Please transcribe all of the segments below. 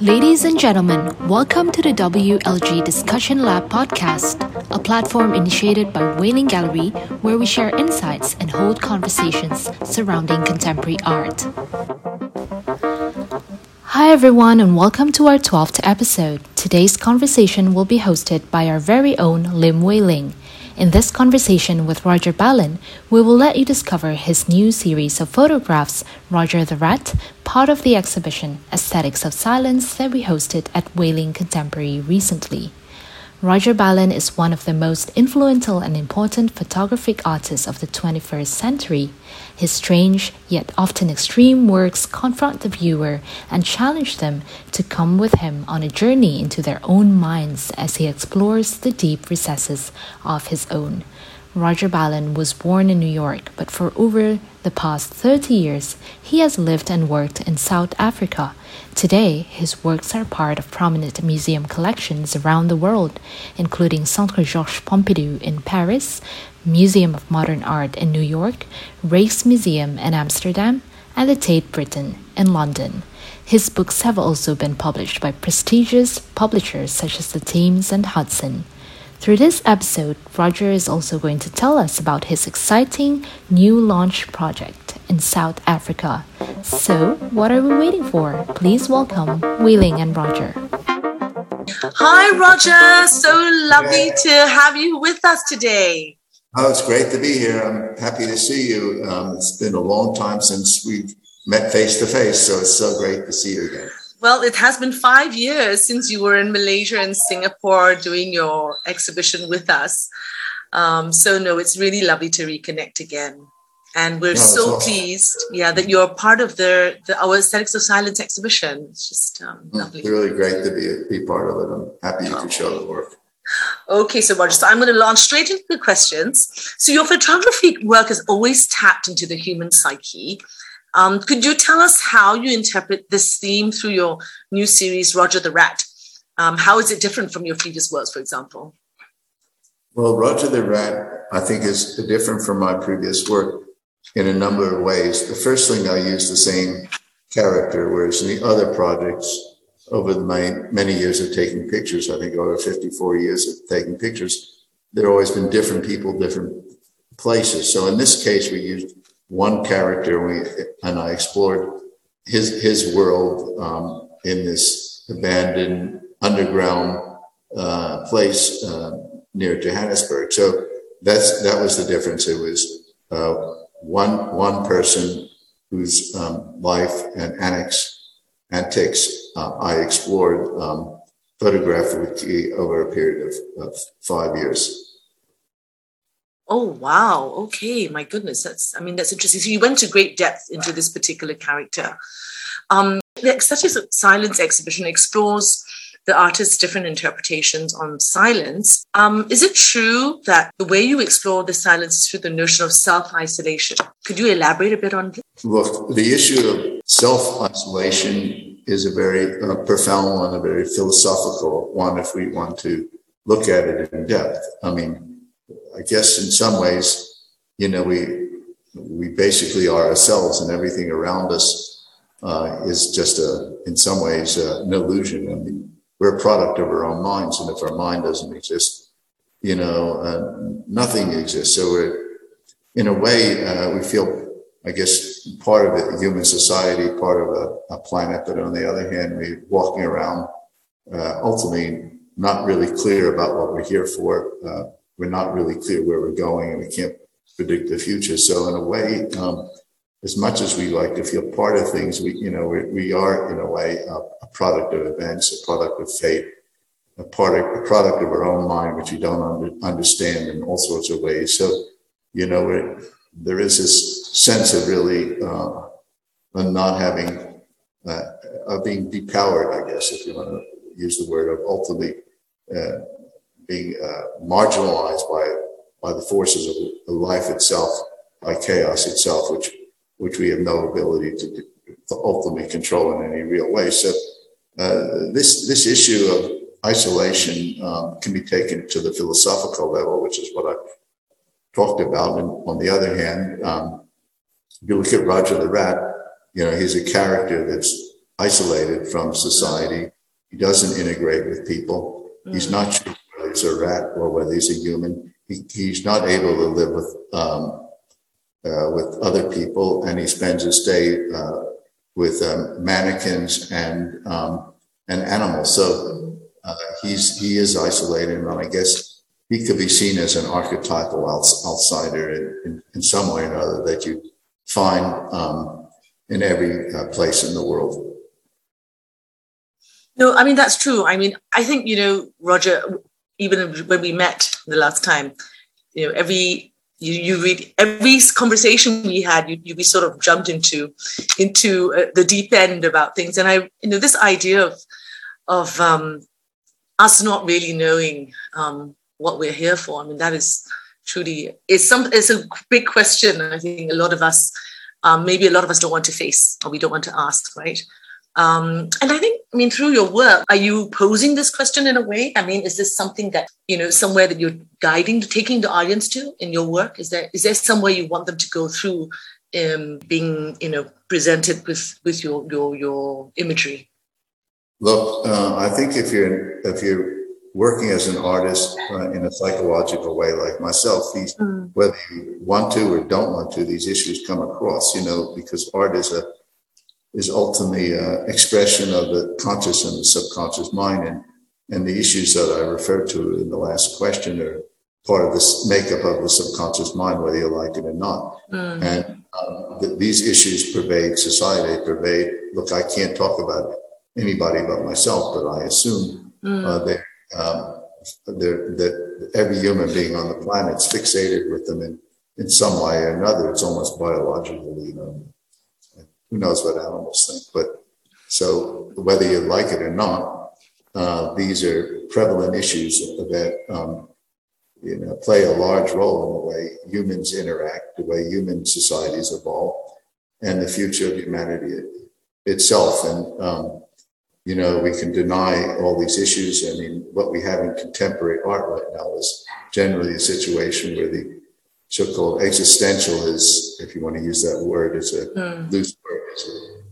Ladies and gentlemen, welcome to the WLG Discussion Lab podcast, a platform initiated by Wei-Ling Gallery where we share insights and hold conversations surrounding contemporary art. Hi, everyone, and welcome to our 12th episode. Today's conversation will be hosted by our very own Lim Wei Ling. In this conversation with Roger Ballen, we will let you discover his new series of photographs, Roger the Rat, part of the exhibition Aesthetics of Silence that we hosted at Wei-Ling Contemporary recently. Roger Ballen is one of the most influential and important photographic artists of the 21st century. His strange, yet often extreme works confront the viewer and challenge them to come with him on a journey into their own minds as he explores the deep recesses of his own. Roger Ballen was born in New York, but for over the past 30 years, he has lived and worked in South Africa. Today, his works are part of prominent museum collections around the world, including Centre Georges Pompidou in Paris, Museum of Modern Art in New York, Rijksmuseum in Amsterdam, and the Tate Britain in London. His books have also been published by prestigious publishers such as the Thames and Hudson. Through this episode, Roger is also going to tell us about his exciting new launch project in South Africa. So, what are we waiting for? Please welcome Wei Ling and Roger. Hi, Roger. So lovely to have you with us today. Oh, it's great to be here. I'm happy to see you. Um, it's been a long time since we've met face to face, so it's so great to see you again. Well, it has been five years since you were in Malaysia and Singapore doing your exhibition with us. Um, so, no, it's really lovely to reconnect again. And we're no, so awesome. pleased, yeah, that you're part of the, the our Aesthetics of Silence exhibition. It's just um, mm, lovely. It's really great to be, be part of it. I'm happy you could show the work. Okay, so Roger, so I'm going to launch straight into the questions. So your photography work has always tapped into the human psyche um, could you tell us how you interpret this theme through your new series, Roger the Rat? Um, how is it different from your previous works, for example? Well, Roger the Rat, I think, is different from my previous work in a number of ways. The first thing, I use the same character, whereas in the other projects, over my many years of taking pictures, I think over 54 years of taking pictures, there have always been different people, different places. So in this case, we used one character, we, and I explored his his world um, in this abandoned underground uh, place uh, near Johannesburg. So that's that was the difference. It was uh, one one person whose um, life and annex antics uh, I explored um, photographically over a period of, of five years. Oh wow! Okay, my goodness, that's I mean that's interesting. So you went to great depth into this particular character. Um, the as silence exhibition explores the artist's different interpretations on silence. Um, is it true that the way you explore the silence is through the notion of self isolation? Could you elaborate a bit on this? The issue of self isolation is a very uh, profound one, a very philosophical one, if we want to look at it in depth. I mean, I guess in some ways, you know, we we basically are ourselves, and everything around us uh, is just a, in some ways, uh, an illusion. I mean, we're a product of our own minds, and if our mind doesn't exist, you know, uh, nothing exists. So we're, in a way, uh, we feel, I guess, part of it, human society, part of a, a planet, but on the other hand, we're walking around, uh, ultimately not really clear about what we're here for uh, we're not really clear where we're going and we can't predict the future. So in a way, um, as much as we like to feel part of things, we, you know, we, we are in a way a, a, product of events, a product of fate, a product, a product of our own mind, which we don't under, understand in all sorts of ways. So, you know, there is this sense of really, uh, not having, uh, of being depowered, I guess, if you want to use the word of ultimately, uh, being uh, marginalized by by the forces of life itself, by chaos itself, which which we have no ability to, to ultimately control in any real way. So uh, this this issue of isolation um, can be taken to the philosophical level, which is what I talked about. And on the other hand, um, if you look at Roger the Rat, you know he's a character that's isolated from society. He doesn't integrate with people. Mm. He's not sure a rat or whether he's a human. He, he's not able to live with um, uh, with other people, and he spends his day uh, with um, mannequins and um, and animals. So uh, he's he is isolated, and I guess he could be seen as an archetypal outsider in, in, in some way or another that you find um, in every uh, place in the world. No, I mean that's true. I mean, I think you know, Roger. Even when we met the last time, you know, every you, you read every conversation we had, you, you we sort of jumped into into uh, the deep end about things, and I, you know, this idea of of um, us not really knowing um, what we're here for. I mean, that is truly it's some it's a big question. I think a lot of us, um, maybe a lot of us don't want to face or we don't want to ask, right? Um, and I think, I mean, through your work, are you posing this question in a way? I mean, is this something that you know somewhere that you're guiding, taking the audience to in your work? Is there is there somewhere you want them to go through, um, being you know presented with with your your your imagery? Look, uh, I think if you're if you're working as an artist uh, in a psychological way, like myself, these mm. whether you want to or don't want to, these issues come across. You know, because art is a is ultimately an expression of the conscious and the subconscious mind, and and the issues that I referred to in the last question are part of this makeup of the subconscious mind, whether you like it or not. Mm. And um, th- these issues pervade society. Pervade. Look, I can't talk about anybody but myself, but I assume mm. uh, they um, that every human being on the planet is fixated with them in, in some way or another. It's almost biological, you know. Who knows what animals think? But so whether you like it or not, uh, these are prevalent issues that um, you know play a large role in the way humans interact, the way human societies evolve, and the future of humanity itself. And um, you know, we can deny all these issues. I mean, what we have in contemporary art right now is generally a situation where the so-called existential is, if you want to use that word, it's a mm. loose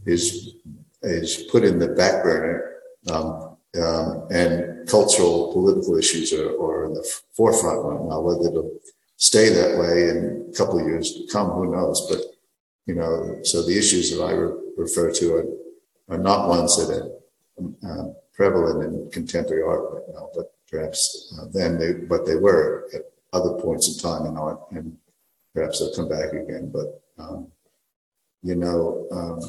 is, is put in the back burner. Um, um, and cultural political issues are, are in the forefront right now. Whether it'll stay that way in a couple of years to come, who knows? But you know, so the issues that I re- refer to are, are not ones that are uh, prevalent in contemporary art right now, but perhaps uh, then they, but they were at other points in time in art, and perhaps they'll come back again. But um, you know, um,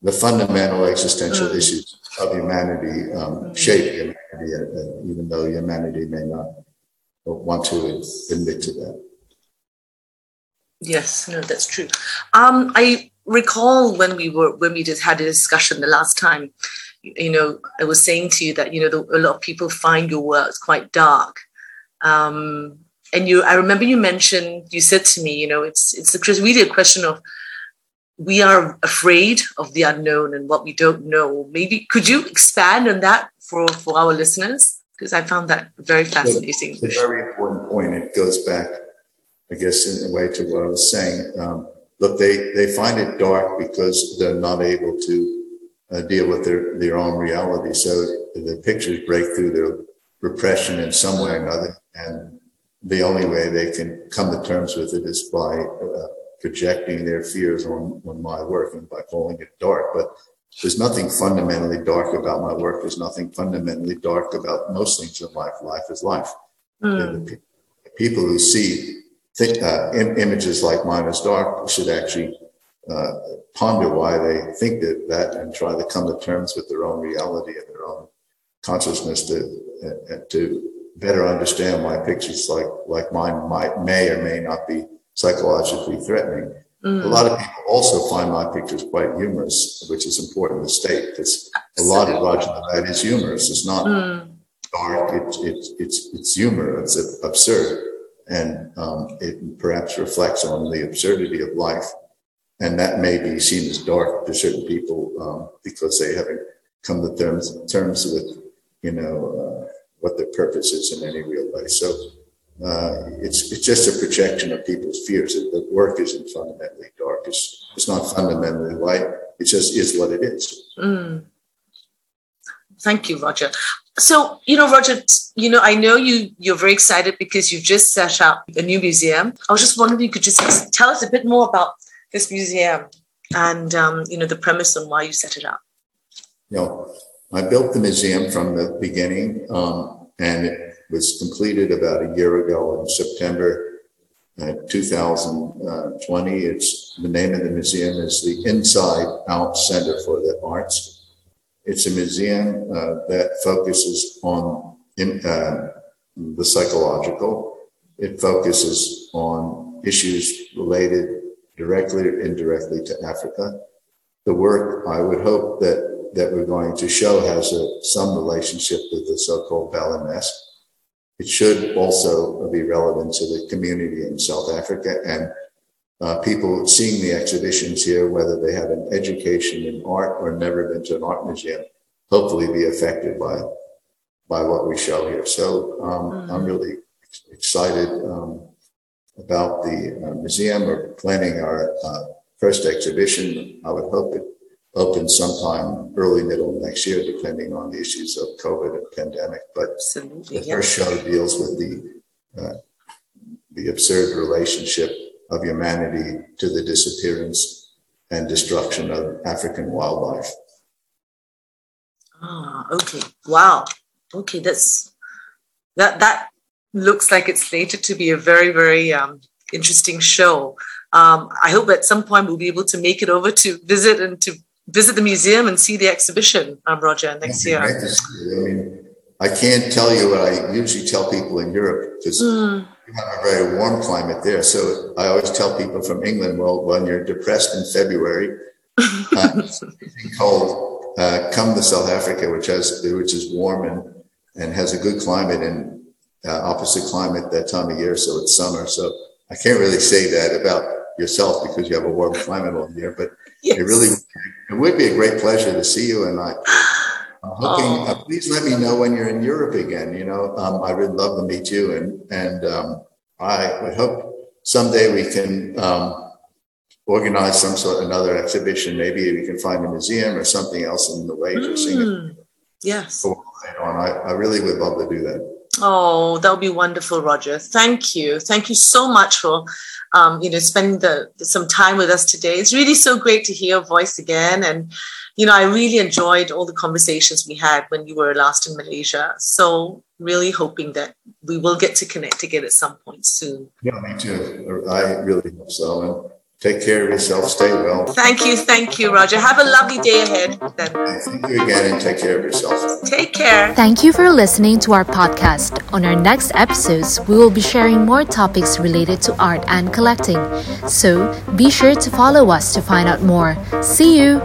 the fundamental existential mm. issues of humanity um, shape humanity, uh, even though humanity may not want to admit to that. Yes, no, that's true. Um, I recall when we were when we just had a discussion the last time you know i was saying to you that you know the, a lot of people find your works quite dark um, and you i remember you mentioned you said to me you know it's it's really a question of we are afraid of the unknown and what we don't know. Maybe could you expand on that for for our listeners? Because i found that very fascinating. It's a very important point. It goes back i guess in a way to what i was saying. Um, look, they, they find it dark because they're not able to uh, deal with their, their own reality. So the pictures break through their repression in some way or another. And the only way they can come to terms with it is by uh, projecting their fears on, on my work and by calling it dark. But there's nothing fundamentally dark about my work. There's nothing fundamentally dark about most things in life. Life is life. Mm. The people who see think, uh, Im- images like mine as dark should actually uh, ponder why they think that, that and try to come to terms with their own reality and their own consciousness to uh, to better understand why pictures like like mine might may or may not be psychologically threatening. Mm. A lot of people also find my pictures quite humorous, which is important to state because a lot of Roger that is humorous. It's not mm. dark. It's it's it's it's humor. It's absurd and um, it perhaps reflects on the absurdity of life. And that may be seen as dark to certain people um, because they haven't come to terms, terms with, you know, uh, what their purpose is in any real way. So uh, it's it's just a projection of people's fears. The work isn't fundamentally dark. It's it's not fundamentally light. It just is what it is. Mm. Thank you, Roger. So, you know, Roger, you know, I know you you're very excited because you've just set up a new museum. I was just wondering if you could just tell us a bit more about this museum and um, you know the premise and why you set it up. You know, I built the museum from the beginning, um, and it was completed about a year ago in September uh, 2020. It's the name of the museum is the Inside Out Center for the Arts. It's a museum uh, that focuses on in, uh, the psychological. It focuses on issues related directly or indirectly to Africa. The work I would hope that that we're going to show has a, some relationship with the so-called Ballenesque. It should also be relevant to the community in South Africa and uh, people seeing the exhibitions here, whether they have an education in art or never been to an art museum, hopefully be affected by by what we show here. So um, mm-hmm. I'm really excited um, about the uh, museum. We're planning our uh, first exhibition. I would hope it open sometime early middle next year, depending on the issues of COVID and pandemic. But Absolutely, the yeah. first show deals with the uh, the absurd relationship of humanity to the disappearance and destruction of African wildlife. Ah, okay. Wow. Okay, that's that that looks like it's slated to be a very very um, interesting show. Um, I hope at some point we'll be able to make it over to visit and to visit the museum and see the exhibition, um, Roger, next year. I mean, I can't tell you what I usually tell people in Europe because mm. we have a very warm climate there. So I always tell people from England, well, when you're depressed in February, uh, cold, uh, come to South Africa, which has which is warm and and has a good climate and uh, opposite climate that time of year. So it's summer. So I can't really say that about yourself because you have a warm climate all year, but yes. it really it would be a great pleasure to see you. And I, I'm hoping, oh. uh, please let me know when you're in Europe again. You know, um, I would love to meet you. And, and um, I would hope someday we can um, organize some sort of another exhibition. Maybe we can find a museum or something else in the way to mm. sing it. Yes. I, I really would love to do that. Oh, that would be wonderful, Roger. Thank you. Thank you so much for, um, you know, spending the, some time with us today. It's really so great to hear your voice again. And, you know, I really enjoyed all the conversations we had when you were last in Malaysia. So really hoping that we will get to connect again at some point soon. Yeah, me too. I really hope so. And Take care of yourself. Stay well. Thank you. Thank you, Roger. Have a lovely day ahead. Then. Thank you again and take care of yourself. Take care. Thank you for listening to our podcast. On our next episodes, we will be sharing more topics related to art and collecting. So be sure to follow us to find out more. See you.